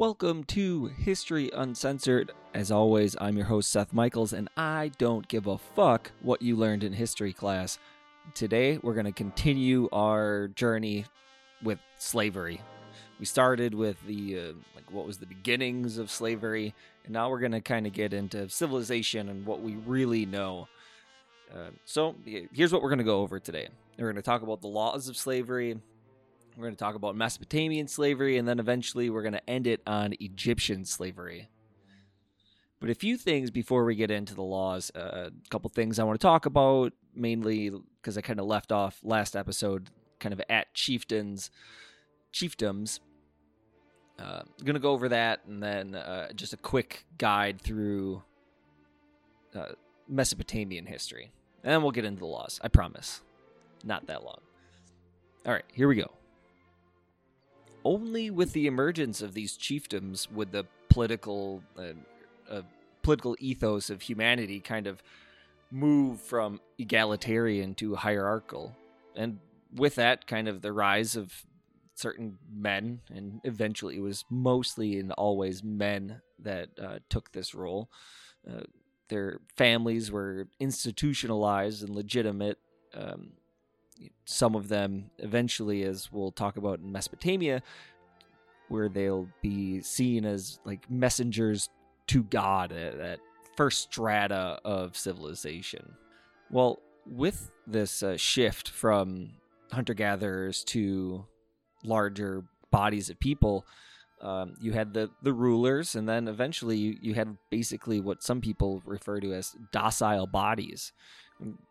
Welcome to History Uncensored. As always, I'm your host, Seth Michaels, and I don't give a fuck what you learned in history class. Today, we're going to continue our journey with slavery. We started with the, uh, like, what was the beginnings of slavery, and now we're going to kind of get into civilization and what we really know. Uh, so, here's what we're going to go over today. We're going to talk about the laws of slavery, we're going to talk about Mesopotamian slavery, and then eventually we're going to end it on Egyptian slavery. But a few things before we get into the laws. Uh, a couple things I want to talk about, mainly because I kind of left off last episode, kind of at chieftains, chiefdoms. Uh, to go over that, and then uh, just a quick guide through uh, Mesopotamian history. And we'll get into the laws. I promise. Not that long. All right, here we go only with the emergence of these chiefdoms would the political uh, uh, political ethos of humanity kind of move from egalitarian to hierarchical, and with that, kind of the rise of certain men, and eventually it was mostly and always men that uh, took this role. Uh, their families were institutionalized and legitimate. Um, some of them eventually, as we'll talk about in Mesopotamia, where they'll be seen as like messengers to God at that first strata of civilization. Well, with this uh, shift from hunter gatherers to larger bodies of people, um, you had the, the rulers, and then eventually you, you had basically what some people refer to as docile bodies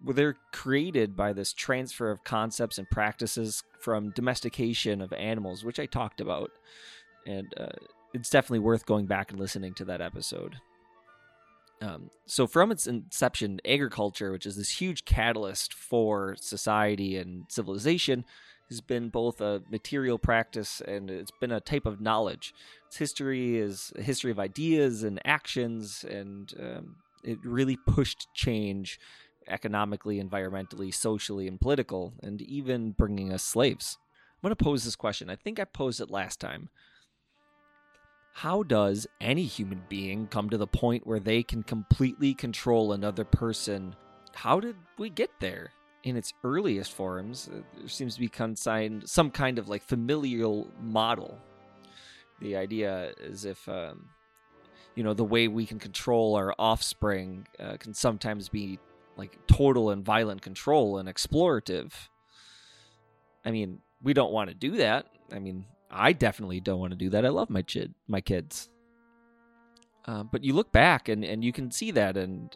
they're created by this transfer of concepts and practices from domestication of animals, which I talked about, and uh, it's definitely worth going back and listening to that episode. Um, so, from its inception, agriculture, which is this huge catalyst for society and civilization, has been both a material practice and it's been a type of knowledge. Its history is a history of ideas and actions, and um, it really pushed change economically, environmentally, socially, and political, and even bringing us slaves. I'm going to pose this question. I think I posed it last time. How does any human being come to the point where they can completely control another person? How did we get there? In its earliest forms, uh, there seems to be consigned some kind of like familial model. The idea is if um, you know the way we can control our offspring uh, can sometimes be like total and violent control and explorative. I mean, we don't want to do that. I mean, I definitely don't want to do that. I love my kid, my kids. Uh, but you look back and, and you can see that and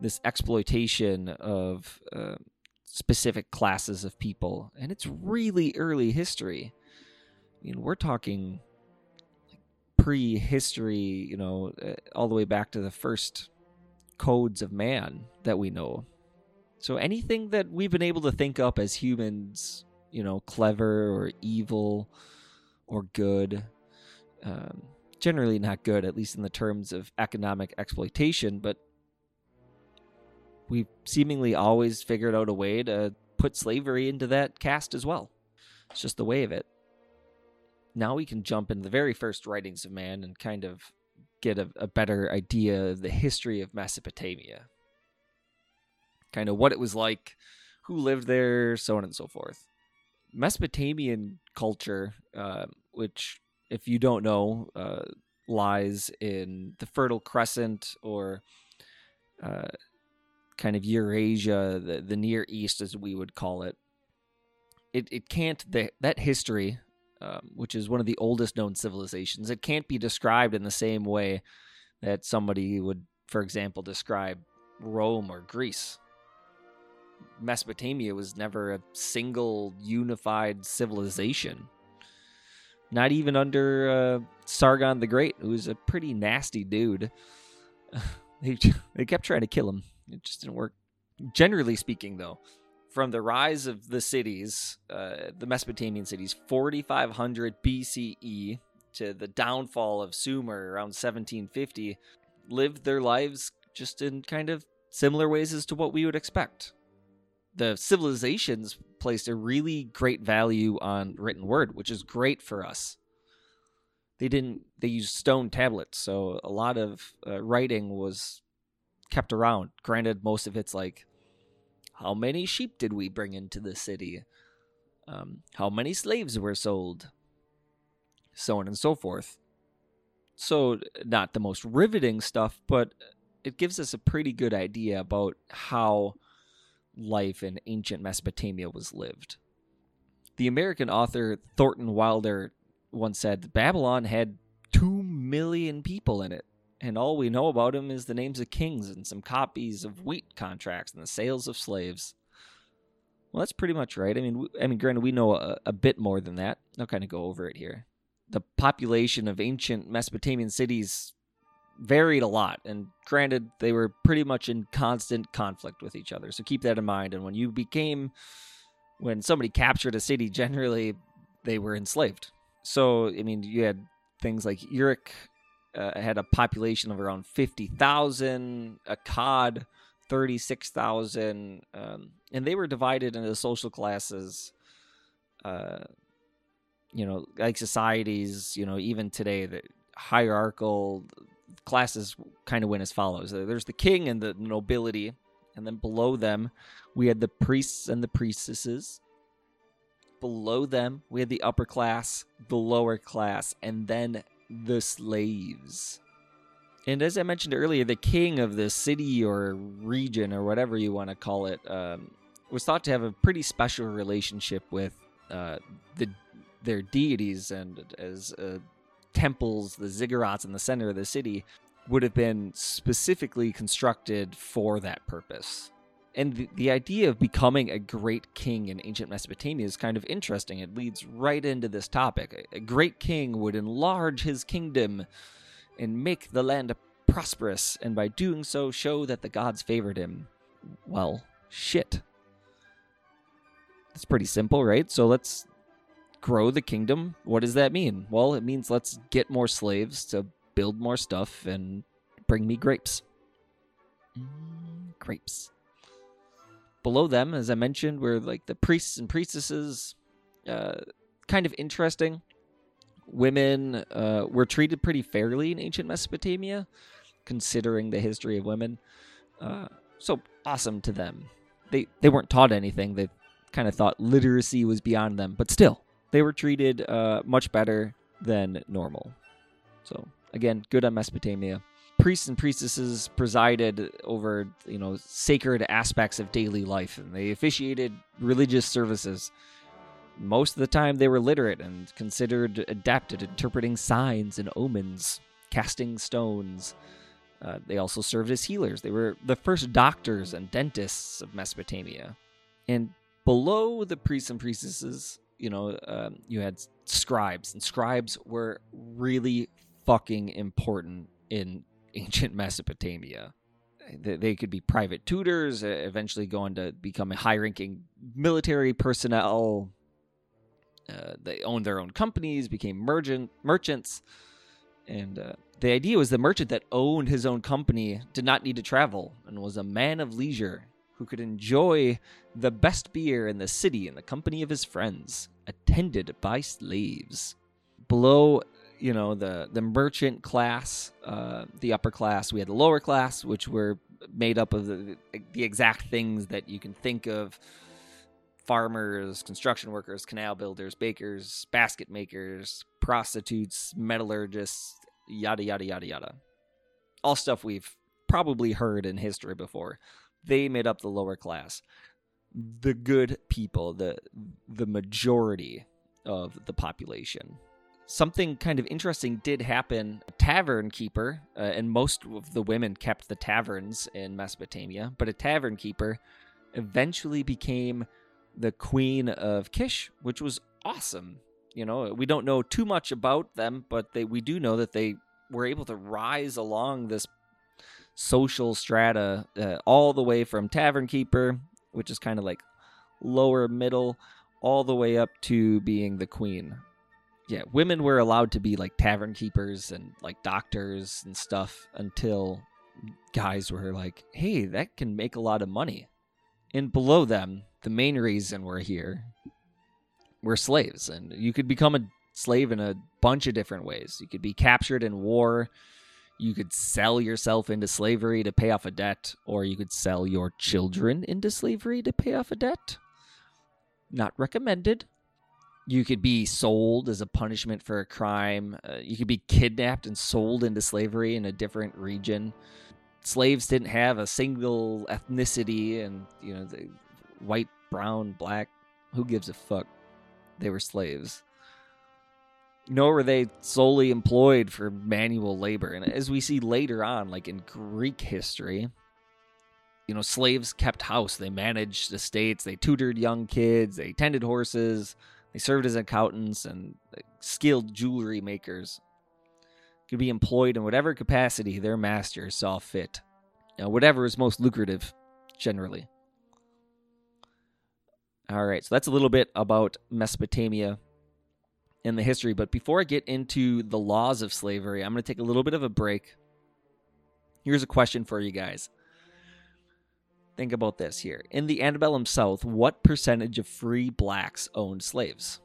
this exploitation of uh, specific classes of people, and it's really early history. I mean, we're talking pre-history, you know, uh, all the way back to the first codes of man that we know. So anything that we've been able to think up as humans, you know, clever or evil or good, um, generally not good, at least in the terms of economic exploitation, but we've seemingly always figured out a way to put slavery into that cast as well. It's just the way of it. Now we can jump into the very first writings of man and kind of get a, a better idea of the history of Mesopotamia. Kind of what it was like, who lived there, so on and so forth. Mesopotamian culture, uh, which, if you don't know, uh, lies in the Fertile Crescent or uh, kind of Eurasia, the, the Near East, as we would call it. It, it can't, the, that history um, which is one of the oldest known civilizations. It can't be described in the same way that somebody would, for example, describe Rome or Greece. Mesopotamia was never a single unified civilization. Not even under uh, Sargon the Great, who was a pretty nasty dude. they, they kept trying to kill him. It just didn't work. Generally speaking, though, from the rise of the cities, uh, the Mesopotamian cities, 4500 BCE to the downfall of Sumer around 1750, lived their lives just in kind of similar ways as to what we would expect. The civilizations placed a really great value on written word, which is great for us. they didn't they used stone tablets, so a lot of uh, writing was kept around. Granted, most of it's like, how many sheep did we bring into the city? Um, how many slaves were sold? So on and so forth. So, not the most riveting stuff, but it gives us a pretty good idea about how life in ancient Mesopotamia was lived. The American author Thornton Wilder once said Babylon had 2 million people in it, and all we know about him is the names of kings and some copies of wheat contracts and the sales of slaves. Well, that's pretty much right. I mean, I mean, granted, we know a, a bit more than that. I'll kind of go over it here. The population of ancient Mesopotamian cities varied a lot, and granted, they were pretty much in constant conflict with each other. So keep that in mind. And when you became, when somebody captured a city, generally they were enslaved. So I mean, you had things like Uruk uh, had a population of around fifty thousand, Akkad thirty six thousand, um, and they were divided into social classes. Uh, you know, like societies, you know, even today, the hierarchical classes kind of went as follows there's the king and the nobility, and then below them, we had the priests and the priestesses. Below them, we had the upper class, the lower class, and then the slaves. And as I mentioned earlier, the king of the city or region or whatever you want to call it um, was thought to have a pretty special relationship with uh, the their deities and as uh, temples, the ziggurats in the center of the city would have been specifically constructed for that purpose. And the, the idea of becoming a great king in ancient Mesopotamia is kind of interesting. It leads right into this topic. A, great king would enlarge his kingdom and make the land prosperous, and by doing so, show that the gods favored him. Well, shit. It's pretty simple, right? So let's grow the kingdom. What does that mean? Well, it means let's get more slaves to build more stuff and bring me grapes. Mm, grapes. Below them, as I mentioned, were like the priests and priestesses. Uh, kind of interesting. Women uh, were treated pretty fairly in ancient Mesopotamia, considering the history of women. Uh, so awesome to them. They they weren't taught anything. They kind of thought literacy was beyond them, but still, they were treated uh, much better than normal. So again, good on Mesopotamia. Priests and priestesses presided over you know sacred aspects of daily life, and they officiated religious services. Most of the time, they were literate and considered adept at interpreting signs and omens, casting stones. Uh, they also served as healers. They were the first doctors and dentists of Mesopotamia. And below the priests and priestesses you know, um, you had scribes, and scribes were really fucking important in ancient Mesopotamia. They, could be private tutors, eventually going to become high-ranking military personnel. Uh, they owned their own companies, became merchant merchants, and uh, the idea was the merchant that owned his own company did not need to travel and was a man of leisure who could enjoy the best beer in the city in the company of his friends, attended by slaves. Below, you know, the, the merchant class, uh, the upper class, we had the lower class, which were made up of the, the exact things that you can think of farmers, construction workers, canal builders, bakers, basket makers, prostitutes, metallurgists, yada, yada, yada, yada. All stuff we've probably heard in history before they made up the lower class. The good people, the the majority of the population. Something kind of interesting did happen. A tavern keeper, uh, and most of the women kept the taverns in Mesopotamia, but a tavern keeper eventually became the queen of Kish, which was awesome. You know, we don't know too much about them, but they we do know that they were able to rise along this social strata, uh, all the way from tavern keeper, which is kind of like lower middle, all the way up to being the queen. Yeah, women were allowed to be like tavern keepers and like doctors and stuff until guys were like, hey, that can make a lot of money. And below them, the main reason we're here, we're slaves. And you could become a slave in a bunch of different ways. You could be captured in war. You could sell yourself into slavery to pay off a debt, or you could sell your children into slavery to pay off a debt. Not recommended. You could be sold as a punishment for a crime. Uh, you could be kidnapped and sold into slavery in a different region. Slaves didn't have a single ethnicity, and you know, white, brown, black. Who gives a fuck? They were slaves nor were they solely employed for manual labor. And as we see later on, like in Greek history, you know, slaves kept house. They managed estates. They tutored young kids. They tended horses. They served as accountants and skilled jewelry makers. Could be employed in whatever capacity their master saw fit. You know, whatever is most lucrative, generally. All right, so that's a little bit about Mesopotamia in the history. But before I get into the laws of slavery, I'm going to take a little bit of a break. Here's a question for you guys. Think about this here. In the antebellum South, what percentage of free blacks owned slaves?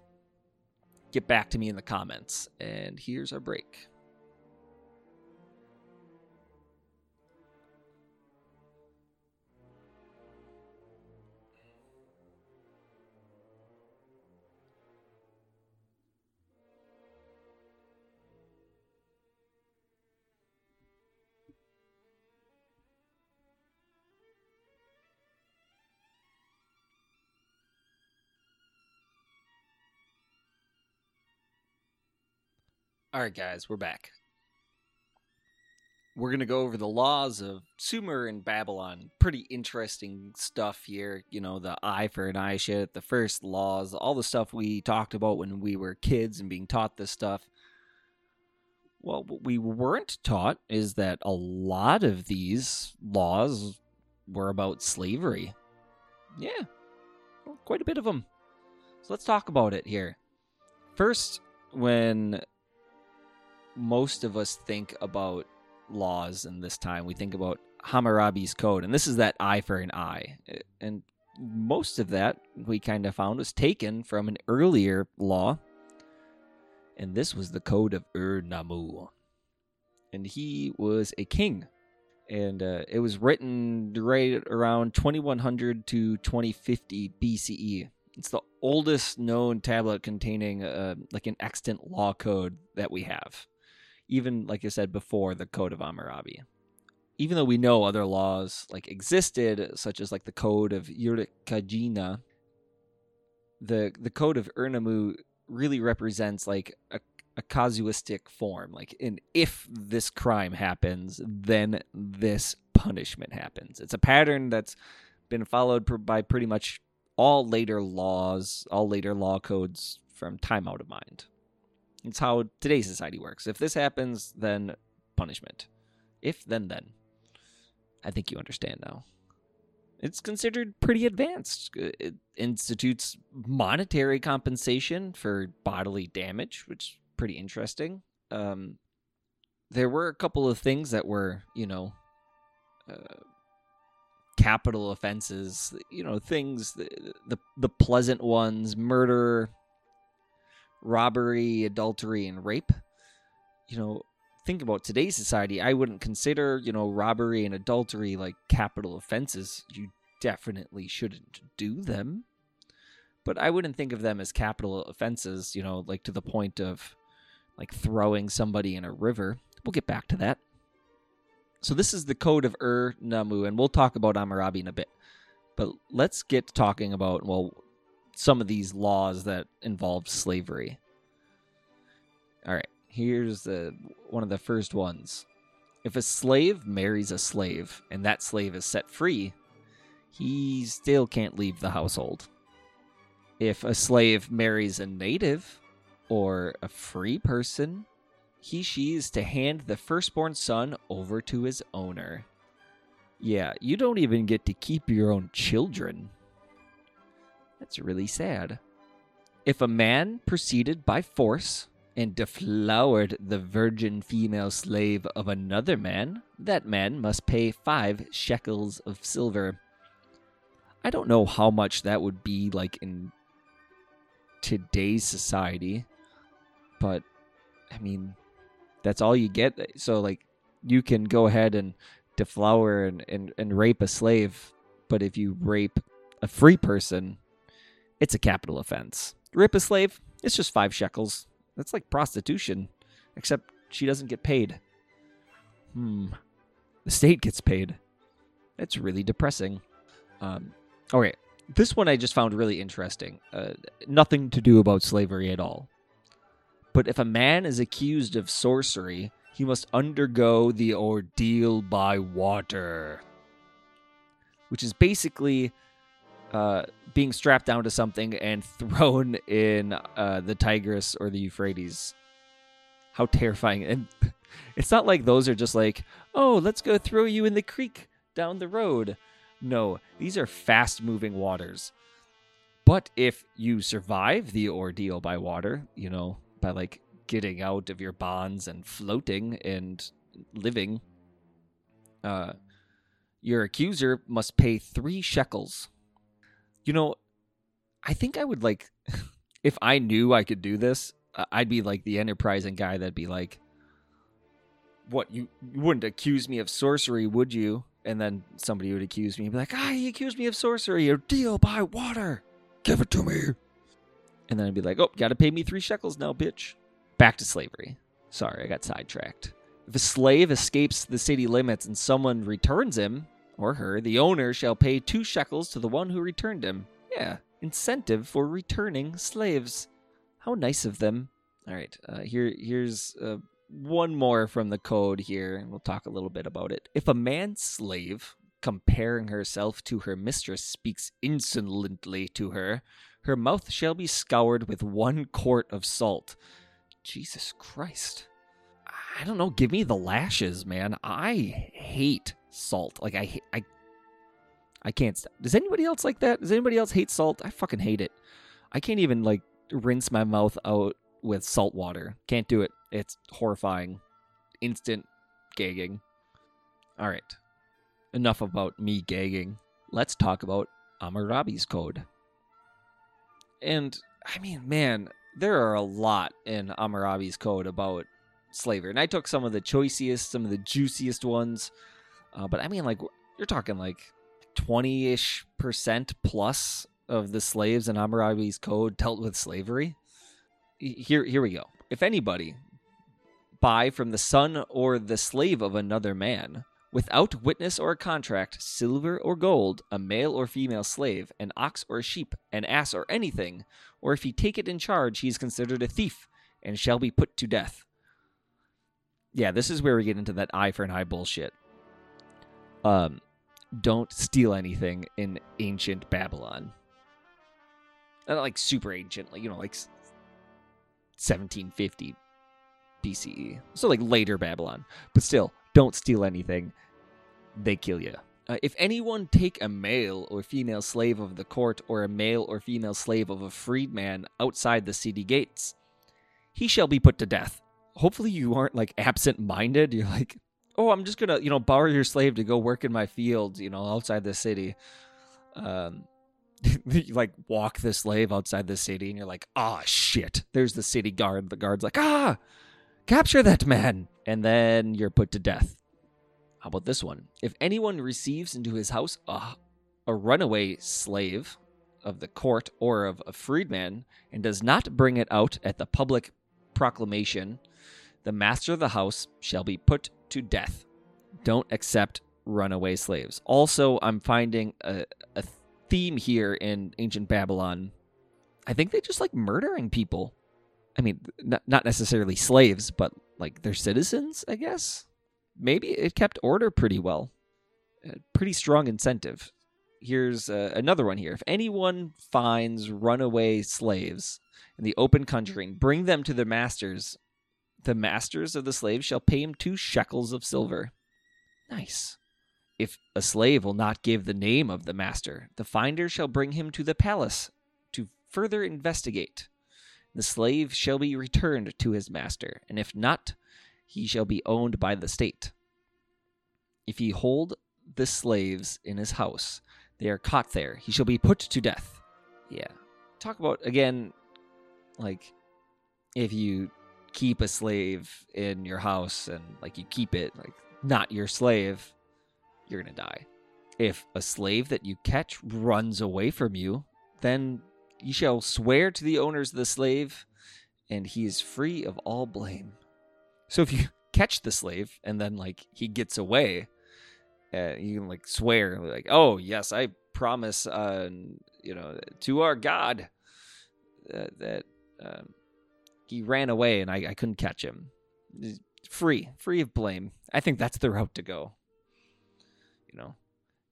Get back to me in the comments. And here's our break. All right, guys, we're back. We're going to go over the laws of Sumer and Babylon. Pretty interesting stuff here. You know, the eye for an eye shit, the first laws, all the stuff we talked about when we were kids and being taught this stuff. Well, what we weren't taught is that a lot of these laws were about slavery. Yeah, quite a bit of them. So let's talk about it here. First, when most of us think about laws in this time. We think about Hammurabi's code, and this is that eye for an eye. And most of that we kind of found was taken from an earlier law, and this was the code of Ur-Nammu. And he was a king, and uh, it was written right around 2100 to 2050 BCE. It's the oldest known tablet containing uh, like an extant law code that we have even like I said before, the Code of Hammurabi. Even though we know other laws like existed, such as like the Code of Urukagina, the the Code of Ur-Nammu really represents like a, a casuistic form. Like, in if this crime happens, then this punishment happens. It's a pattern that's been followed by pretty much all later laws, all later law codes from time out of mind. It's how today's society works. If this happens, then punishment. If, then, then. I think you understand now. It's considered pretty advanced. It institutes monetary compensation for bodily damage, which is pretty interesting. Um, there were a couple of things that were, you know, uh, capital offenses. You know, things the, the the pleasant ones: murder, robbery, adultery, and rape. You know, think about today's society. I wouldn't consider, you know, robbery and adultery like capital offenses. You definitely shouldn't do them. But I wouldn't think of them as capital offenses, you know, like to the point of like throwing somebody in a river. We'll get back to that. So this is the code of er Ur-Nammu, and we'll talk about Hammurabi in a bit. But let's get talking about well, some of these laws that involve slavery. All right, here's the one of the first ones. If a slave marries a slave and that slave is set free, he still can't leave the household. If a slave marries a native or a free person, he she is to hand the firstborn son over to his owner. Yeah, you don't even get to keep your own children. That's really sad. If a man proceeded by force and deflowered the virgin female slave of another man, that man must pay five shekels of silver. I don't know how much that would be like in today's society. but I mean, that's all you get. So like, you can go ahead and deflower and, and, and rape a slave, but if you rape a free person, it's a capital offense. Rip a slave, it's just five shekels. That's like prostitution, except she doesn't get paid. Hmm. The state gets paid. It's really depressing. Um, okay, this one I just found really interesting. Uh, nothing to do about slavery at all. But if a man is accused of sorcery, he must undergo the ordeal by water, which is basically uh, being strapped down to something and thrown in uh, the Tigris or the Euphrates. How terrifying! And it's not like those are just like, oh, let's go throw you in the creek down the road. No, these are fast moving waters. But if you survive the ordeal by water, you know, by like getting out of your bonds and floating and living, uh, your accuser must pay three shekels. You know, I think I would like, if I knew I could do this, I'd be like the enterprising guy that'd be like, what, you, you wouldn't accuse me of sorcery, would you? And then somebody would accuse me and be like, ah, he accused me of sorcery, a deal by water. Give it to me. And then I'd be like, oh, gotta pay me three shekels now, bitch. Back to slavery. Sorry, I got sidetracked. If a slave escapes the city limits and someone returns him, or her, the owner shall pay two shekels to the one who returned him. Yeah, incentive for returning slaves. How nice of them. All right, uh, here here's uh, one more from the code here, and we'll talk a little bit about it. If a man slave comparing herself to her mistress speaks insolently to her, her mouth shall be scoured with one quart of salt. Jesus Christ. I don't know, give me the lashes, man. I hate salt. Like I I I can't st- Does anybody else like that? Does anybody else hate salt? I fucking hate it. I can't even like rinse my mouth out with salt water. Can't do it. It's horrifying. Instant gagging. All right. Enough about me gagging. Let's talk about Hammurabi's code. And I mean, man, there are a lot in Hammurabi's code about slavery. And I took some of the choicest, some of the juiciest ones. Uh, but I mean, like, you're talking like 20 ish percent plus of the slaves in Hammurabi's code dealt with slavery. Here, here we go. If anybody buy from the son or the slave of another man, without witness or contract, silver or gold, a male or female slave, an ox or a sheep, an ass or anything, or if he take it in charge, he is considered a thief and shall be put to death. Yeah, this is where we get into that eye for an eye bullshit. Um, don't steal anything in ancient Babylon. Not like super ancient, like you know, like 1750 BCE. So like later Babylon. But still, don't steal anything. They kill you. Uh, if anyone take a male or female slave of the court or a male or female slave of a freedman outside the city gates, he shall be put to death. Hopefully you aren't like absent minded. You're like, oh, I'm just gonna, you know, borrow your slave to go work in my fields, you know, outside the city. Um, you like walk the slave outside the city, and you're like, ah, oh, shit. There's the city guard. The guard's like, ah, capture that man, and then you're put to death. How about this one? If anyone receives into his house a, a runaway slave of the court or of a freedman and does not bring it out at the public proclamation, the master of the house shall be put to death. Don't accept runaway slaves. Also, I'm finding a, a theme here in ancient Babylon. I think they just like murdering people. I mean, not, not necessarily slaves, but like their citizens, I guess. Maybe it kept order pretty well. A pretty strong incentive. Here's uh, another one here. If anyone finds runaway slaves in the open country and bring them to their masters, the masters of the slaves shall pay him two shekels of silver. Nice. If a slave will not give the name of the master, the finder shall bring him to the palace to further investigate. The slave shall be returned to his master, and if not, he shall be owned by the state. If he hold the slaves in his house, they are caught there, he shall be put to death. Yeah. Talk about, again, like, if you keep a slave in your house and like you keep it like not your slave, you're to die. If a slave that you catch runs away from you, then you shall swear to the owners of the slave, and he is free of all blame. So if you catch the slave and then like he gets away, uh, you can like swear like, "Oh yes, I promise, uh, you know, to our God uh, that um, he ran away and I, I couldn't catch him. Free, free of blame. I think that's the route to go. You know,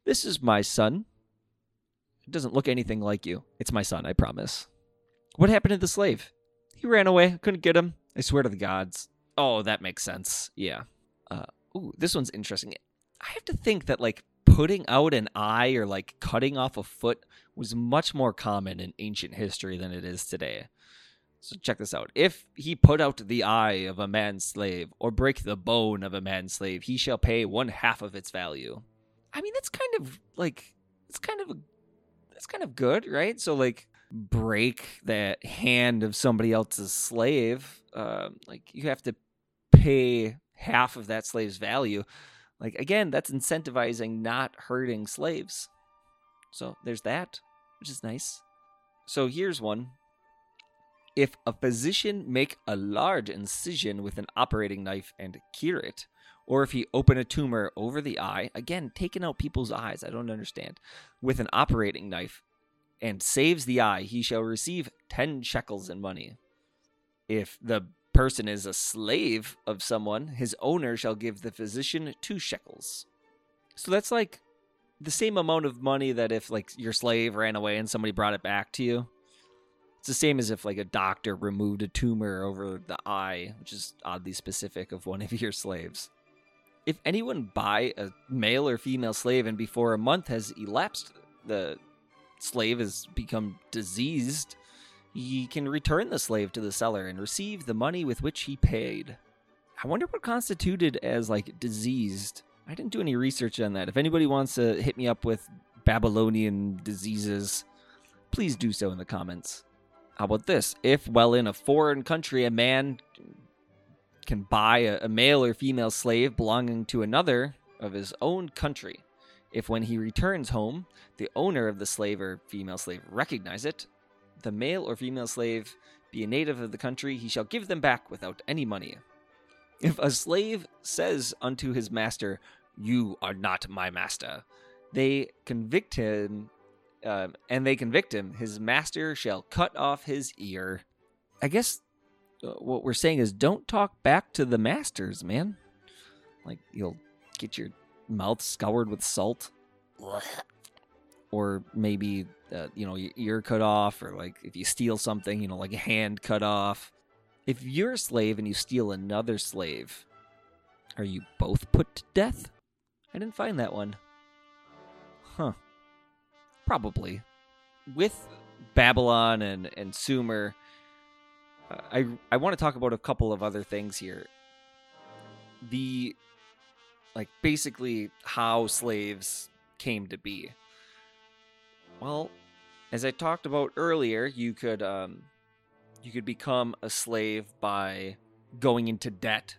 this is my son. It doesn't look anything like you. It's my son, I promise. What happened to the slave? He ran away. Couldn't get him. I swear to the gods. Oh, that makes sense. Yeah. Uh, ooh, this one's interesting. I have to think that like putting out an eye or like cutting off a foot was much more common in ancient history than it is today. So check this out. If he put out the eye of a man's slave or break the bone of a man's slave, he shall pay one half of its value. I mean, that's kind of like it's kind of that's kind of good, right? So like break the hand of somebody else's slave, uh, like you have to pay half of that slave's value. Like again, that's incentivizing not hurting slaves. So there's that, which is nice. So here's one. If a physician make a large incision with an operating knife and cure it, or if he open a tumor over the eye, again, taking out people's eyes, I don't understand, with an operating knife and saves the eye, he shall receive 10 shekels in money. If the person is a slave of someone, his owner shall give the physician two shekels. So that's like the same amount of money that if like your slave ran away and somebody brought it back to you. It's the same as if like a doctor removed a tumor over the eye, which is oddly specific of one of your slaves. If anyone buy a male or female slave and before a month has elapsed, the slave has become diseased, he can return the slave to the seller and receive the money with which he paid. I wonder what constituted as like diseased. I didn't do any research on that. If anybody wants to hit me up with Babylonian diseases, please do so in the comments. How about this? If, while in a foreign country, a man can buy a, a male or female slave belonging to another of his own country, if when he returns home, the owner of the slave or female slave recognize it, the male or female slave be a native of the country, he shall give them back without any money. If a slave says unto his master, You are not my master, they convict him, uh, and they convict him, his master shall cut off his ear. I guess uh, what we're saying is don't talk back to the masters, man. Like, you'll get your mouth scoured with salt. Or maybe uh, you know, your ear cut off, or like if you steal something, you know, like a hand cut off. If you're a slave and you steal another slave, are you both put to death? I didn't find that one. Huh. Probably. With Babylon and, and Sumer, I, I want to talk about a couple of other things here. The, like, basically how slaves came to be. Well, as I talked about earlier, you could um, you could become a slave by going into debt.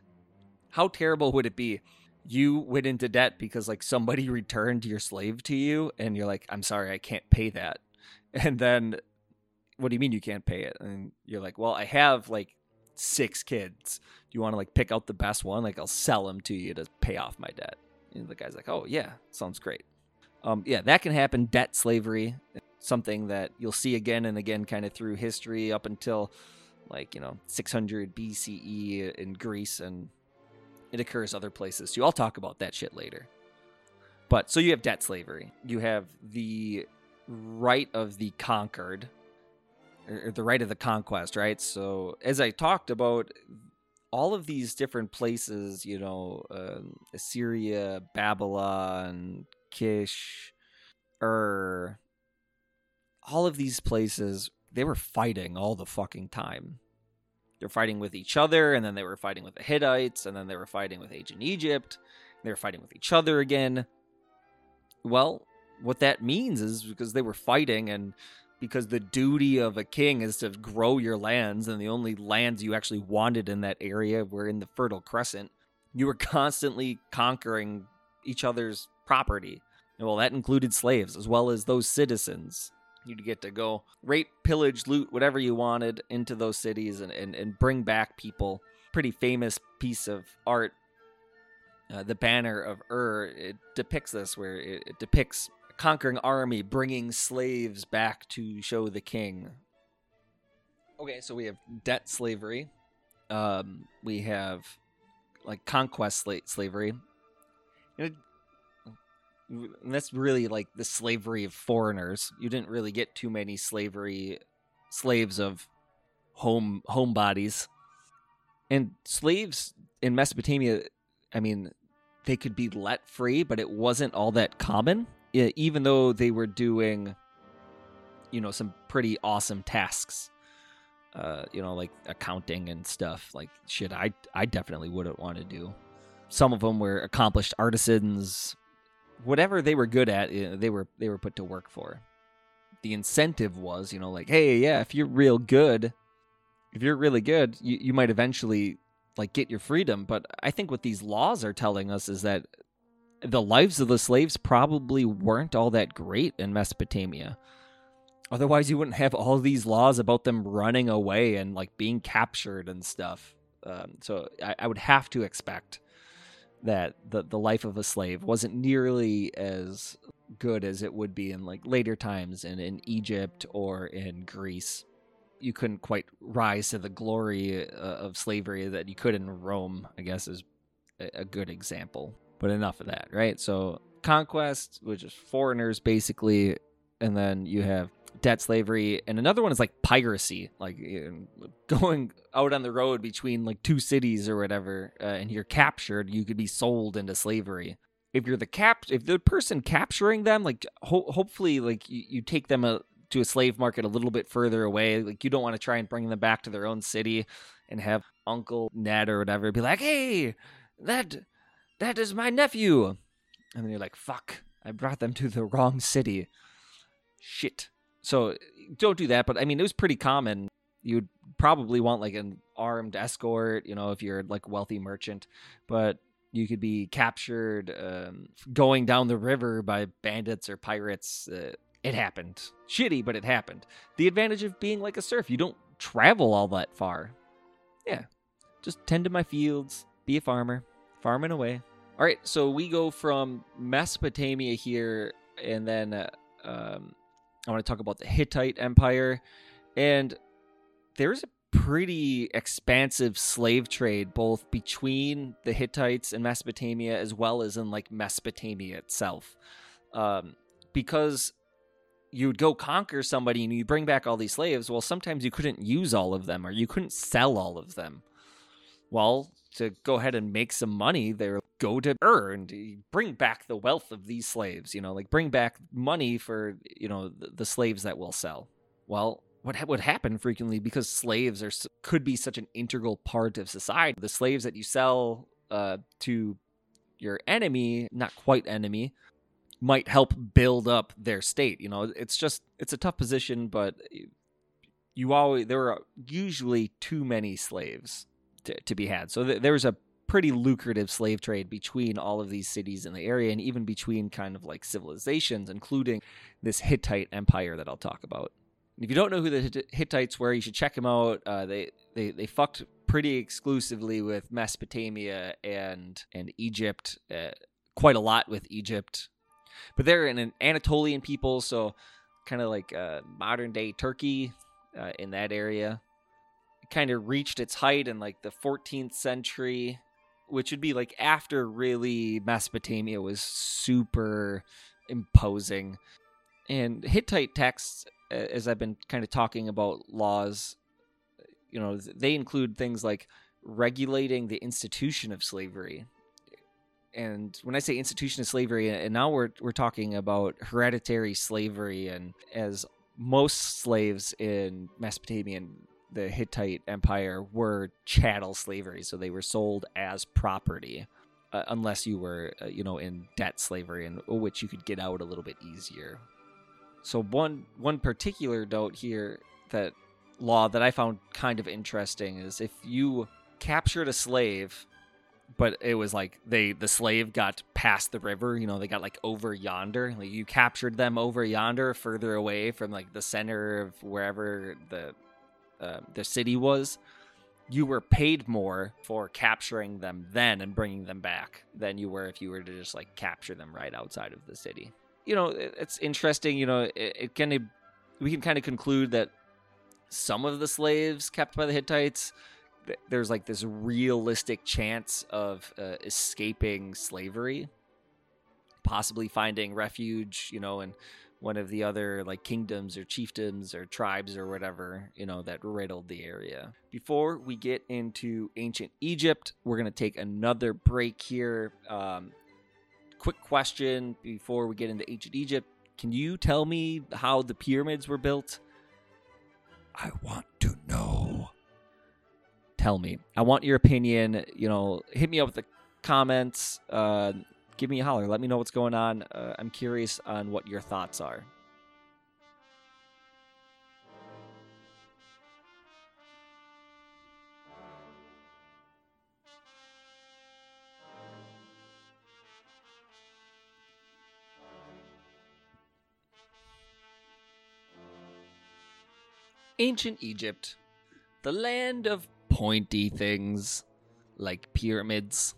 How terrible would it be? You went into debt because like somebody returned your slave to you, and you're like, "I'm sorry, I can't pay that." And then, what do you mean you can't pay it? And you're like, "Well, I have like six kids. Do you want to like pick out the best one? Like I'll sell them to you to pay off my debt." And the guy's like, "Oh yeah, sounds great." Um, yeah, that can happen. Debt slavery something that you'll see again and again kind of through history up until like you know 600 BCE in Greece and it occurs other places too. I'll talk about that shit later. But so you have debt slavery. You have the right of the conquered or the right of the conquest, right? So as I talked about all of these different places, you know, uh, Assyria, Babylon, Kish, Ur, all of these places, they were fighting all the fucking time. They're fighting with each other, and then they were fighting with the Hittites, and then they were fighting with ancient Egypt. They were fighting with each other again. Well, what that means is because they were fighting and because the duty of a king is to grow your lands, and the only lands you actually wanted in that area were in the Fertile Crescent. You were constantly conquering each other's property. Well, that included slaves as well as those citizens. You'd get to go rape, pillage, loot, whatever you wanted into those cities and, and, and bring back people. Pretty famous piece of art, uh, the Banner of Ur, it depicts this, where it, it depicts a conquering army bringing slaves back to show the king. Okay, so we have debt slavery. Um, we have like conquest sla- slavery. You know, and that's really like the slavery of foreigners. You didn't really get too many slavery slaves of home homebodies. And slaves in Mesopotamia, I mean, they could be let free, but it wasn't all that common. Even though they were doing, you know, some pretty awesome tasks, uh, you know, like accounting and stuff. Like shit, I I definitely wouldn't want to do. Some of them were accomplished artisans, whatever they were good at, you know, they were they were put to work for. The incentive was, you know, like, hey, yeah, if you're real good, if you're really good, you, you might eventually like get your freedom. But I think what these laws are telling us is that the lives of the slaves probably weren't all that great in Mesopotamia. Otherwise, you wouldn't have all these laws about them running away and like being captured and stuff. Um, so I, I would have to expect that the the life of a slave wasn't nearly as good as it would be in like later times in, in Egypt or in Greece. You couldn't quite rise to the glory uh, of slavery that you could in Rome, I guess is a good example. But enough of that, right? So conquest, which is foreigners basically, and then you have debt slavery, and another one is like piracy, like going out on the road between like two cities or whatever, uh, and you're captured, you could be sold into slavery. If you're the cap, if the person capturing them, like ho- hopefully, like you, you take them a, to a slave market a little bit further away. Like you don't want to try and bring them back to their own city and have Uncle Ned or whatever be like, "Hey, that that is my nephew," and then you're like, "Fuck, I brought them to the wrong city." Shit. So don't do that. But I mean, it was pretty common. You'd probably want like an armed escort, you know, if you're like a wealthy merchant. But you could be captured um, going down the river by bandits or pirates. Uh, it happened. Shitty, but it happened. The advantage of being like a serf, you don't travel all that far. Yeah. Just tend to my fields, be a farmer, farming away. All right, so we go from Mesopotamia here, and then uh, um, I want to talk about the Hittite Empire. And there's a pretty expansive slave trade both between the Hittites and Mesopotamia as well as in like Mesopotamia itself. Um, because you'd go conquer somebody and you bring back all these slaves. Well, sometimes you couldn't use all of them or you couldn't sell all of them. Well, to go ahead and make some money, they go to earn, bring back the wealth of these slaves. You know, like bring back money for you know the, the slaves that will sell. Well, what ha- would happen frequently because slaves are could be such an integral part of society. The slaves that you sell uh, to your enemy, not quite enemy, might help build up their state. You know, it's just it's a tough position, but you always there are usually too many slaves to, to be had. So th- there's a pretty lucrative slave trade between all of these cities in the area and even between kind of like civilizations, including this Hittite empire that I'll talk about. if you don't know who the Hittites were, you should check them out. Uh, they, they they fucked pretty exclusively with Mesopotamia and and Egypt, uh, quite a lot with Egypt. But they're an Anatolian people, so kind of like uh, modern day Turkey uh, in that area kind of reached its height in like the 14th century, which would be like after really Mesopotamia was super imposing. And Hittite texts, as I've been kind of talking about laws, you know, they include things like regulating the institution of slavery. And when I say institution of slavery, and now we're we're talking about hereditary slavery, and as most slaves in Mesopotamian the Hittite Empire were chattel slavery, so they were sold as property, uh, unless you were, uh, you know, in debt slavery, and which you could get out a little bit easier. So one one particular note here that law that I found kind of interesting is if you captured a slave but it was like they the slave got past the river you know they got like over yonder like you captured them over yonder further away from like the center of wherever the uh, the city was you were paid more for capturing them then and bringing them back than you were if you were to just like capture them right outside of the city. You know it, it's interesting you know it, it of we can kind of conclude that some of the slaves kept by the hittites there's like this realistic chance of uh, escaping slavery, possibly finding refuge, you know, in one of the other like kingdoms or chiefdoms or tribes or whatever, you know, that riddled the area. Before we get into ancient Egypt, we're going to take another break here. Um, quick question before we get into ancient Egypt. Can you tell me how the pyramids were built? I want to know tell me. I want your opinion. You know, hit me up with the comments. Uh, give me a holler. Let me know what's going on. Uh, I'm curious on what your thoughts are. Ancient Egypt, the land of pointy things like pyramids.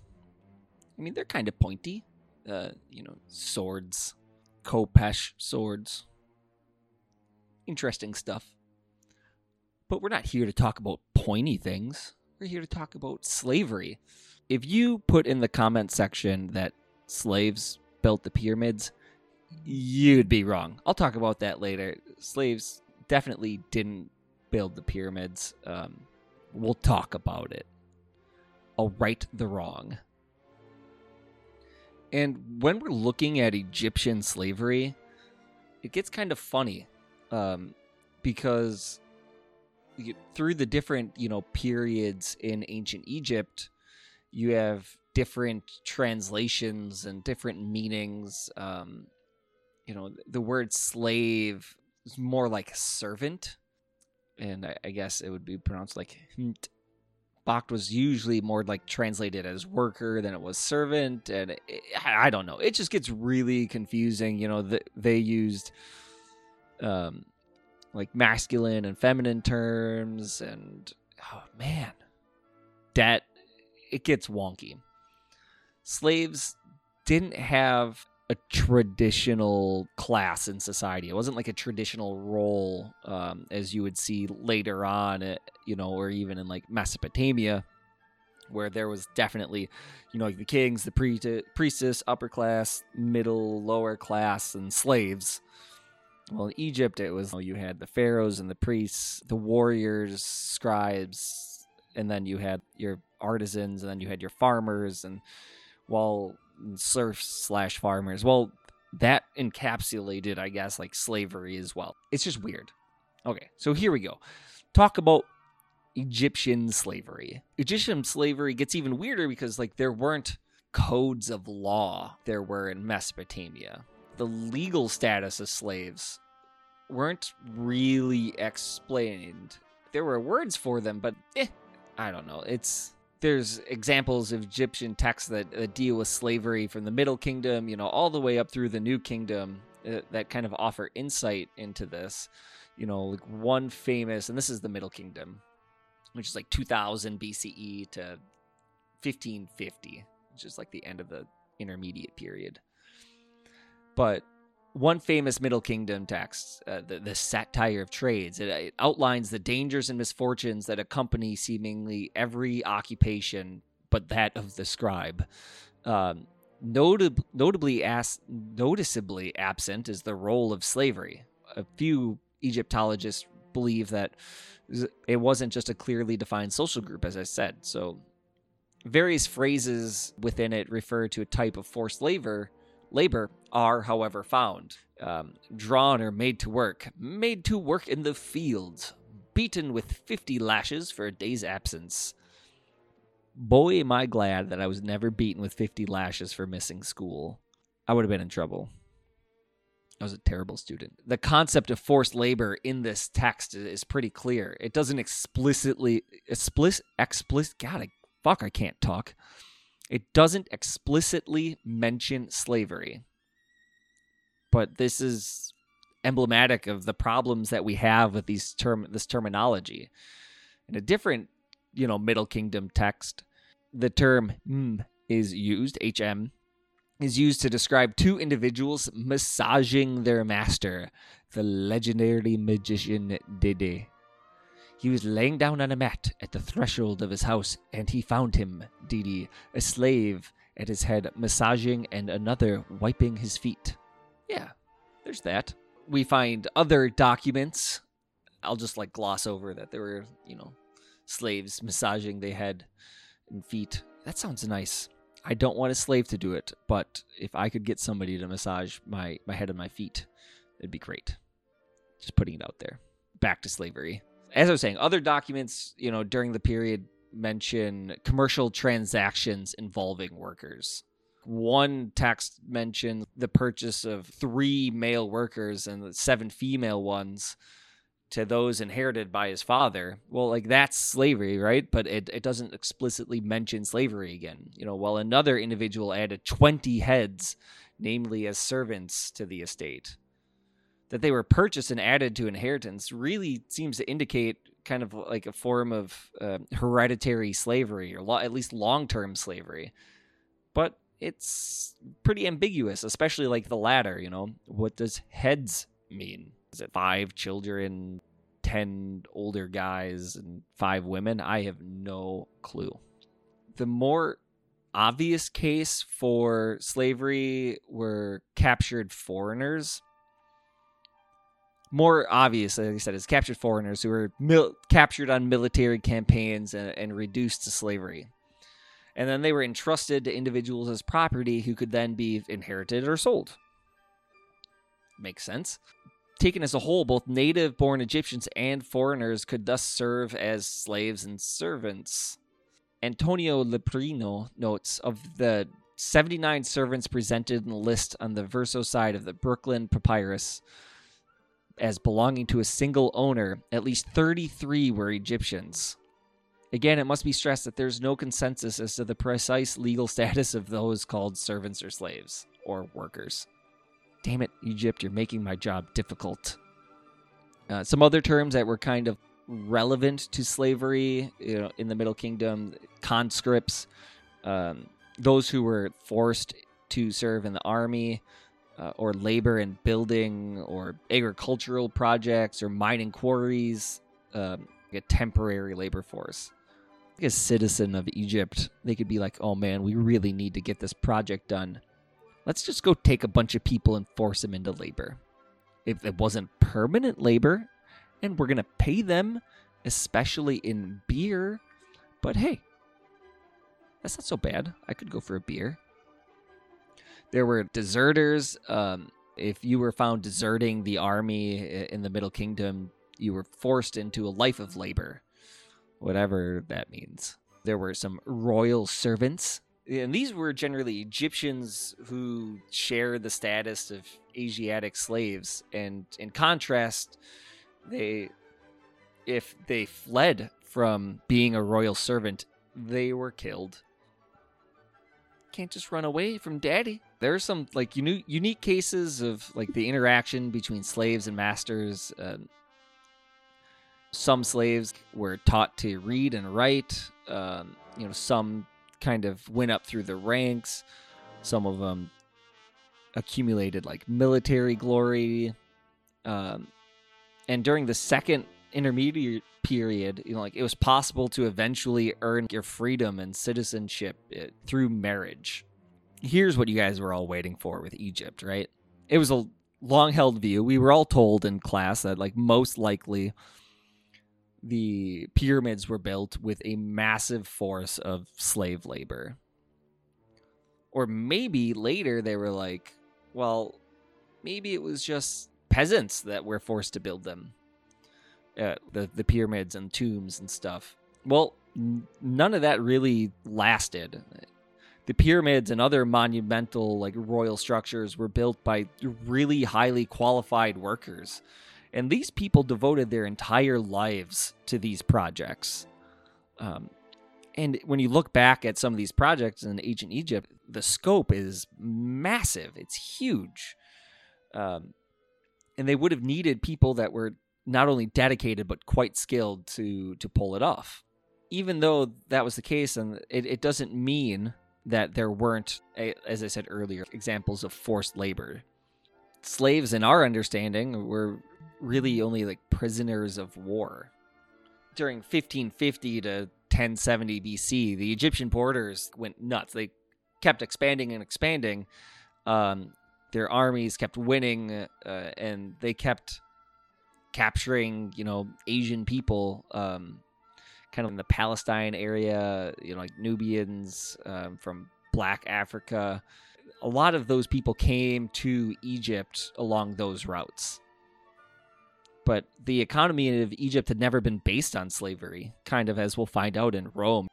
I mean, they're kind of pointy. Uh, you know, swords, Khopesh swords. Interesting stuff. But we're not here to talk about pointy things. We're here to talk about slavery. If you put in the comment section that slaves built the pyramids, you'd be wrong. I'll talk about that later. Slaves definitely didn't build the pyramids. Um, We'll talk about it. I'll right the wrong. And when we're looking at Egyptian slavery, it gets kind of funny um, because you, through the different you know periods in ancient Egypt, you have different translations and different meanings. Um, you know, the word slave is more like servant and I, I guess it would be pronounced like. Bakht was usually more like translated as worker than it was servant, and it, I don't know. It just gets really confusing. You know, the, they used um, like masculine and feminine terms, and oh man, that it gets wonky. Slaves didn't have a traditional class in society. It wasn't like a traditional role um, as you would see later on, uh, you know, or even in like Mesopotamia, where there was definitely, you know, like the kings, the priestess, upper class, middle, lower class, and slaves. Well, in Egypt, it was you had the pharaohs and the priests, the warriors, scribes, and then you had your artisans, and then you had your farmers, and while serfs slash farmers. Well, that encapsulated, I guess, like slavery as well. It's just weird. Okay, so here we go. Talk about Egyptian slavery. Egyptian slavery gets even weirder because, like, there weren't codes of law there were in Mesopotamia. The legal status of slaves weren't really explained. There were words for them, but eh, I don't know. It's there's examples of Egyptian texts that, that, deal with slavery from the Middle Kingdom, you know, all the way up through the New Kingdom uh, that kind of offer insight into this. You know, like one famous, and this is the Middle Kingdom, which is like 2000 BCE to 1550, which is like the end of the intermediate period. But one famous Middle Kingdom text, uh, the, the Satire of Trades, it, it, outlines the dangers and misfortunes that accompany seemingly every occupation but that of the scribe. Um, notab- notably, as- noticeably absent is the role of slavery. A few Egyptologists believe that it wasn't just a clearly defined social group, as I said. So, various phrases within it refer to a type of forced labor labor are, however, found. Um, drawn or made to work, made to work in the fields, beaten with 50 lashes for a day's absence. Boy, am I glad that I was never beaten with 50 lashes for missing school. I would have been in trouble. I was a terrible student. The concept of forced labor in this text is pretty clear. It doesn't explicitly explicit explicit God, I, fuck, I can't talk. It doesn't explicitly mention slavery. But this is emblematic of the problems that we have with these term this terminology. In a different, you know, Middle Kingdom text, the term mm is used, HM, is used to describe two individuals massaging their master, the legendary magician Dede. He was laying down on a mat at the threshold of his house, and he found him, Didi, a slave at his head, massaging and another wiping his feet. Yeah, there's that. We find other documents. I'll just like gloss over that there were, you know, slaves massaging their head and feet. That sounds nice. I don't want a slave to do it, but if I could get somebody to massage my, my head and my feet, it'd be great. Just putting it out there. Back to slavery. As I was saying, other documents, you know, during the period mention commercial transactions involving workers. One text mentioned the purchase of three male workers and seven female ones to those inherited by his father. Well, like that's slavery, right? But it, it doesn't explicitly mention slavery again. You know, while another individual added 20 heads, namely as servants to the estate. That they were purchased and added to inheritance really seems to indicate kind of like a form of uh, hereditary slavery or lo- at least long term slavery. But it's pretty ambiguous, especially like the latter, you know. What does heads mean? is it five children, 10 older guys, and five women? I have no clue. The more obvious case for slavery were captured foreigners. More obvious, like I said, is captured foreigners who were mil- captured on military campaigns and, and reduced to slavery. And then they were entrusted to individuals as property who could then be inherited or sold. Makes sense taken as a whole, both native born Egyptians and foreigners could thus serve as slaves and servants. Antonio Loprieno notes of the 79 servants presented in the list on the verso side of the Brooklyn Papyrus as belonging to a single owner, at least 33 were Egyptians. Again, it must be stressed that there's no consensus as to the precise legal status of those called servants or slaves or workers. Damn it, Egypt, you're making my job difficult. Uh, some other terms that were kind of relevant to slavery, you know, in the Middle Kingdom, conscripts, um, those who were forced to serve in the army, uh, or labor in building or agricultural projects or mining quarries, um, a temporary labor force. Like a citizen of Egypt, they could be like, "Oh man, we really need to get this project done." let's just go take a bunch of people and force them into labor. If it wasn't permanent labor, and we're going to pay them, especially in beer, but hey, that's not so bad. I could go for a beer. There were deserters. Um, if you were found deserting the army in the Middle Kingdom, you were forced into a life of labor, whatever that means. There were some royal servants and these were generally Egyptians who shared the status of Asiatic slaves. And in contrast, they, if they fled from being a royal servant, they were killed. Can't just run away from daddy. There are some like uni- unique cases of like the interaction between slaves and masters. Um, some slaves were taught to read and write. Um, you know, some kind of went up through the ranks. Some of them accumulated like military glory. Um, and during the second intermediate period, you know, like it was possible to eventually earn your freedom and citizenship eh, through marriage. Here's what you guys were all waiting for with Egypt, right? It was a long held view. We were all told in class that, like, most likely the pyramids were built with a massive force of slave labor. Or maybe later they were like, well, maybe it was just peasants that were forced to build them. Uh, the the pyramids and tombs and stuff. Well, n- none of that really lasted. The pyramids and other monumental, like royal structures, were built by really highly qualified workers. And these people devoted their entire lives to these projects. Um, and when you look back at some of these projects in ancient Egypt, the scope is massive. It's huge. Um, and they would have needed people that were not only dedicated but quite skilled to to pull it off. Even though that was the case, and it, it doesn't mean that there weren't, as I said earlier, examples of forced labor. Slaves, in our understanding, were really only like prisoners of war. During 1550 to 1070 BC, the Egyptian borders went nuts. They kept expanding and expanding. Um, their armies kept winning, uh, and they kept capturing, you know, Asian people, um, kind of in the Palestine area, you know, like Nubians um, from Black Africa. A lot of those people came to Egypt along those routes. But the economy of Egypt had never been based on slavery, kind of as we'll find out in Rome.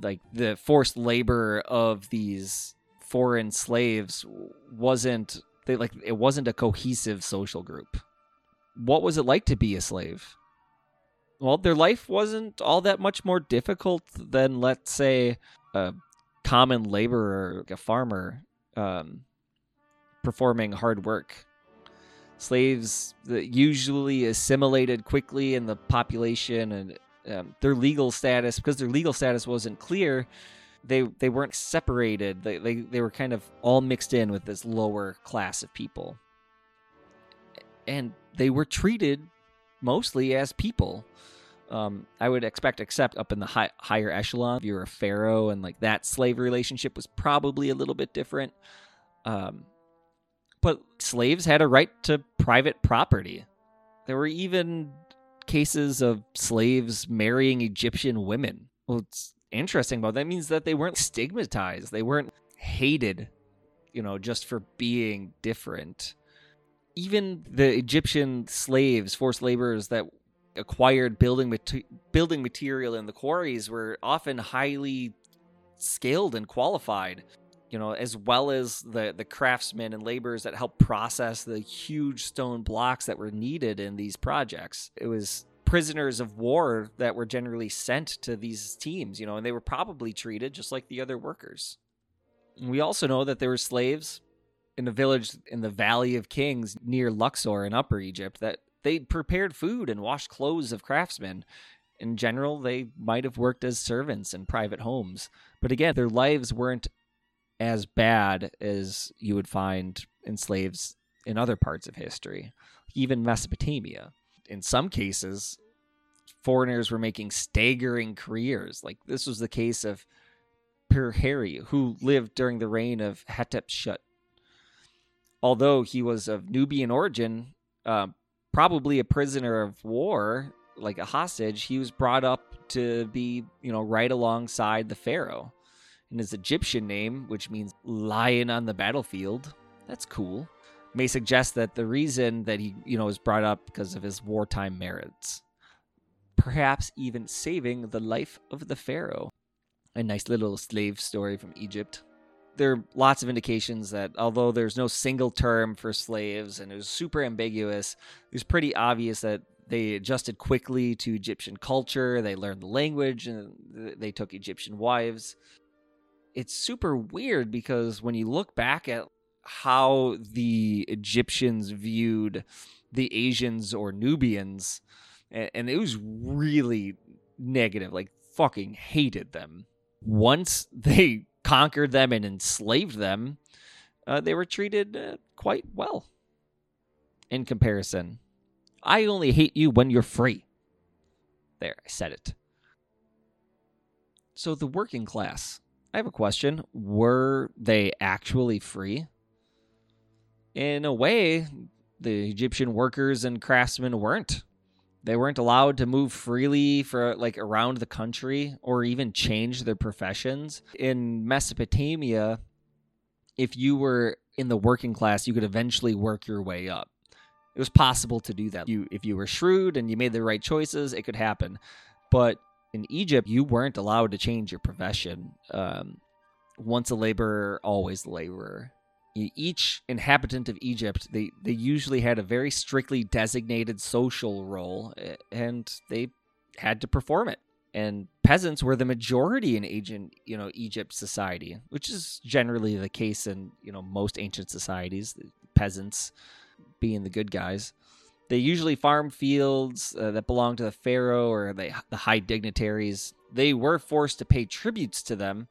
Like the forced labor of these foreign slaves wasn't they like it wasn't a cohesive social group what was it like to be a slave? Well, their life wasn't all that much more difficult than, let's say, a common laborer, like a farmer, um, performing hard work. Slaves usually assimilated quickly in the population, and um, their legal status, because their legal status wasn't clear, they they weren't separated. They, they they were kind of all mixed in with this lower class of people and they were treated mostly as people. Um, I would expect, except up in the high, higher echelon, if you're a pharaoh and like that slave relationship was probably a little bit different. Um, but slaves had a right to private property. There were even cases of slaves marrying Egyptian women. Well, it's interesting about that means that they weren't stigmatized. They weren't hated, you know, just for being different even the Egyptian slaves, forced laborers that acquired building building material in the quarries were often highly skilled and qualified you know as well as the the craftsmen and laborers that helped process the huge stone blocks that were needed in these projects. It was prisoners of war that were generally sent to these teams you know and they were probably treated just like the other workers. We also know that there were slaves in a village in the Valley of Kings near Luxor in Upper Egypt that they prepared food and washed clothes of craftsmen. In general, they might have worked as servants in private homes. But again, their lives weren't as bad as you would find in slaves in other parts of history, even Mesopotamia. In some cases, foreigners were making staggering careers. Like this was the case of Pirheri, who lived during the reign of Hatshepsut although he was of Nubian origin, uh, probably a prisoner of war, like a hostage, he was brought up to be, you know, right alongside the pharaoh. And his Egyptian name, which means lion on the battlefield, that's cool. May suggest that the reason that he, you know, was brought up because of his wartime merits. Perhaps even saving the life of the pharaoh. A nice little slave story from Egypt there are lots of indications that although there's no single term for slaves and it was super ambiguous, it was pretty obvious that they adjusted quickly to Egyptian culture. They learned the language and they took Egyptian wives. It's super weird because when you look back at how the Egyptians viewed the Asians or Nubians, and it was really negative, like fucking hated them. Once they conquered them and enslaved them, uh, they were treated uh, quite well in comparison. I only hate you when you're free. There, I said it. So, the working class. I have a question. Were they actually free? In a way, the Egyptian workers and craftsmen weren't. They weren't allowed to move freely for like around the country or even change their professions. In Mesopotamia, if you were in the working class, you could eventually work your way up. It was possible to do that. You if you were shrewd and you made the right choices, it could happen. But in Egypt, you weren't allowed to change your profession. Um, once a laborer, always a laborer. Each inhabitant of Egypt, they, they usually had a very strictly designated social role, and they had to perform it. And peasants were the majority in ancient, you know, Egypt society, which is generally the case in, you know, most ancient societies. Peasants being the good guys. They usually farm fields uh, that belong to the pharaoh or the, the high dignitaries. They were forced to pay tributes to them,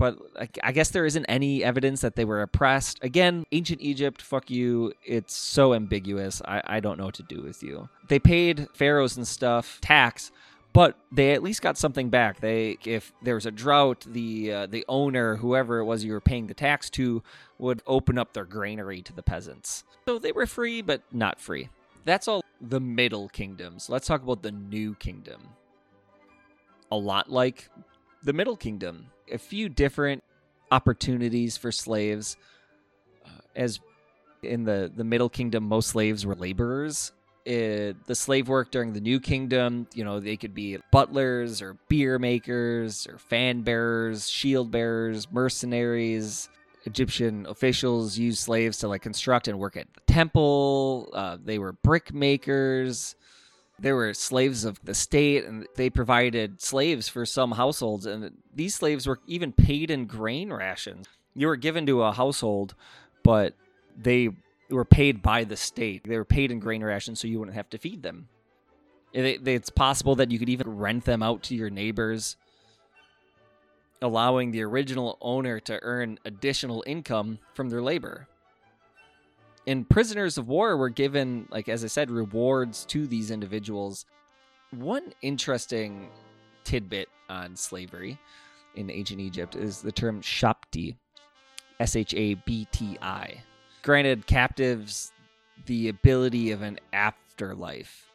but I, guess there isn't any evidence that they were oppressed. Again, ancient Egypt, fuck you. It's so ambiguous. I, I don't know what to do with you. They paid pharaohs and stuff tax, but they at least got something back. They, if there was a drought, the uh, the owner, whoever it was you were paying the tax to, would open up their granary to the peasants. So they were free, but not free. That's all the Middle Kingdoms. Let's talk about the New Kingdom. A lot like the Middle Kingdom, a few different opportunities for slaves. Uh, as in the the Middle Kingdom, most slaves were laborers. Uh, the slave work during the New Kingdom, you know, they could be butlers or beer makers or fan bearers, shield bearers, mercenaries. Egyptian officials used slaves to like construct and work at the temple. Uh, they were brick makers. They were slaves of the state, and they provided slaves for some households. And these slaves were even paid in grain rations. You were given to a household, but they were paid by the state. They were paid in grain rations, so you wouldn't have to feed them. It- it's possible that you could even rent them out to your neighbors allowing the original owner to earn additional income from their labor. And prisoners of war were given, like as I said, rewards to these individuals. One interesting tidbit on slavery in ancient Egypt is the term shabti, S H A B T I. Granted captives the ability of an afterlife.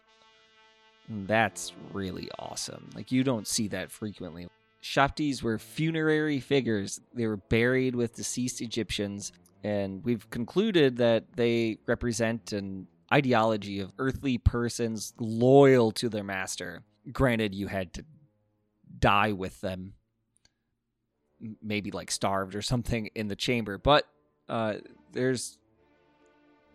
And That's really awesome. Like, you don't see that frequently. Shabtis were funerary figures. They were buried with deceased Egyptians, and we've concluded that they represent an ideology of earthly persons loyal to their master. Granted, you had to die with them, maybe like starved or something in the chamber, but uh, there's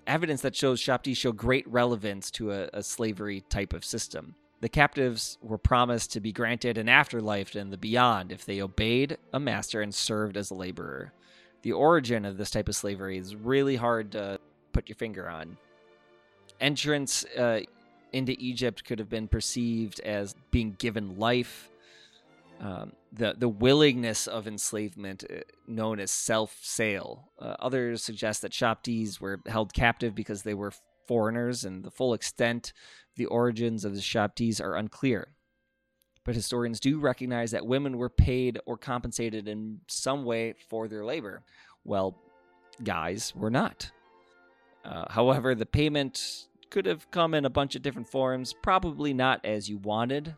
evidence that shows Shabtis show great relevance to a, a slavery type of system. The captives were promised to be granted an afterlife and the beyond if they obeyed a master and served as a laborer. The origin of this type of slavery is really hard to put your finger on. Entrance uh, into Egypt could have been perceived as being given life. Um, the the willingness of enslavement, uh, known as self sale. Uh, others suggest that Shabtis were held captive because they were foreigners, and the full extent the origins of the Shabtis are unclear. But historians do recognize that women were paid or compensated in some way for their labor. Well, guys were not. Uh, however, the payment could have come in a bunch of different forms, probably not as you wanted.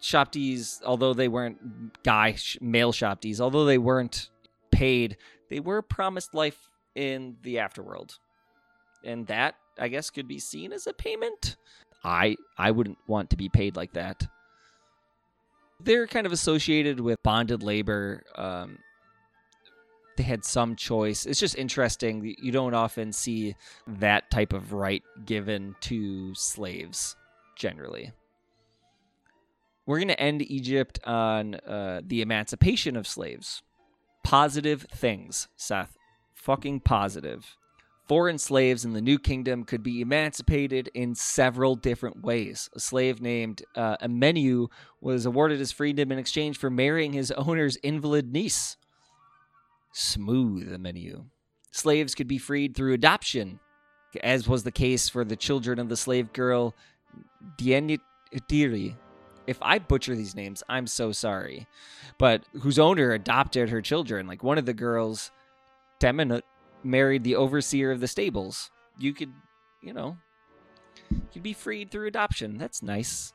Shabtis, although they weren't guy sh- male Shabtis, although they weren't paid, they were promised life in the afterworld, and that I guess could be seen as a payment. I I wouldn't want to be paid like that. They're kind of associated with bonded labor. Um, they had some choice. It's just interesting. You don't often see that type of right given to slaves generally. We're going to end Egypt on uh, the emancipation of slaves. Positive things, Seth. Fucking positive. Foreign slaves in the New Kingdom could be emancipated in several different ways. A slave named uh, Amenu was awarded his freedom in exchange for marrying his owner's invalid niece. Smooth Amenu. Slaves could be freed through adoption, as was the case for the children of the slave girl Dienitiri. If I butcher these names, I'm so sorry. But whose owner adopted her children. Like one of the girls, Temenut, married the overseer of the stables. You could, you know, you'd be freed through adoption. That's nice.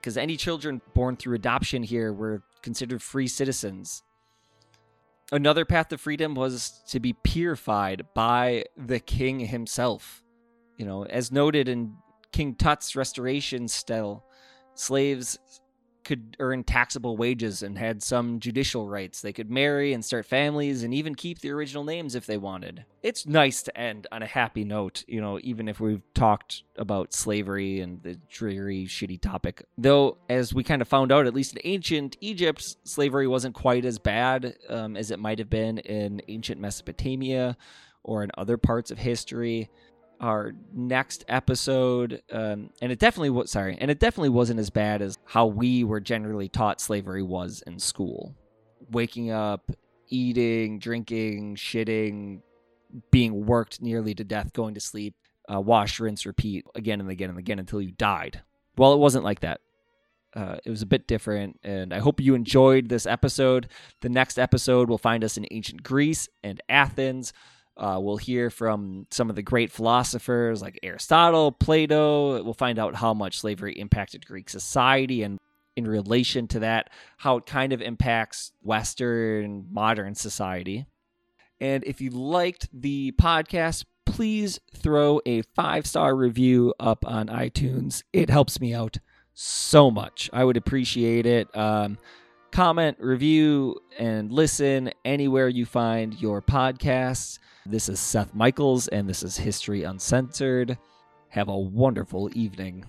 Because any children born through adoption here were considered free citizens. Another path to freedom was to be purified by the king himself. You know, as noted in King Tut's restoration stele, slaves could earn taxable wages and had some judicial rights. They could marry and start families and even keep the original names if they wanted. It's nice to end on a happy note, you know, even if we've talked about slavery and the dreary, shitty topic. Though, as we kind of found out, at least in ancient Egypt, slavery wasn't quite as bad um, as it might have been in ancient Mesopotamia or in other parts of history our next episode um, and it definitely was sorry and it definitely wasn't as bad as how we were generally taught slavery was in school. Waking up eating drinking shitting being worked nearly to death going to sleep uh, wash rinse repeat again and again and again until you died. Well it wasn't like that. Uh, it was a bit different and i hope you enjoyed this episode. The next episode will find us in ancient greece and athens uh, we'll hear from some of the great philosophers like Aristotle, Plato. We'll find out how much slavery impacted Greek society and in relation to that, how it kind of impacts Western modern society. And if you liked the podcast, please throw a five star review up on iTunes. It helps me out so much. I would appreciate it. Um, comment, review, and listen anywhere you find your podcasts. This is Seth Michaels, and this is History Uncensored. Have a wonderful evening.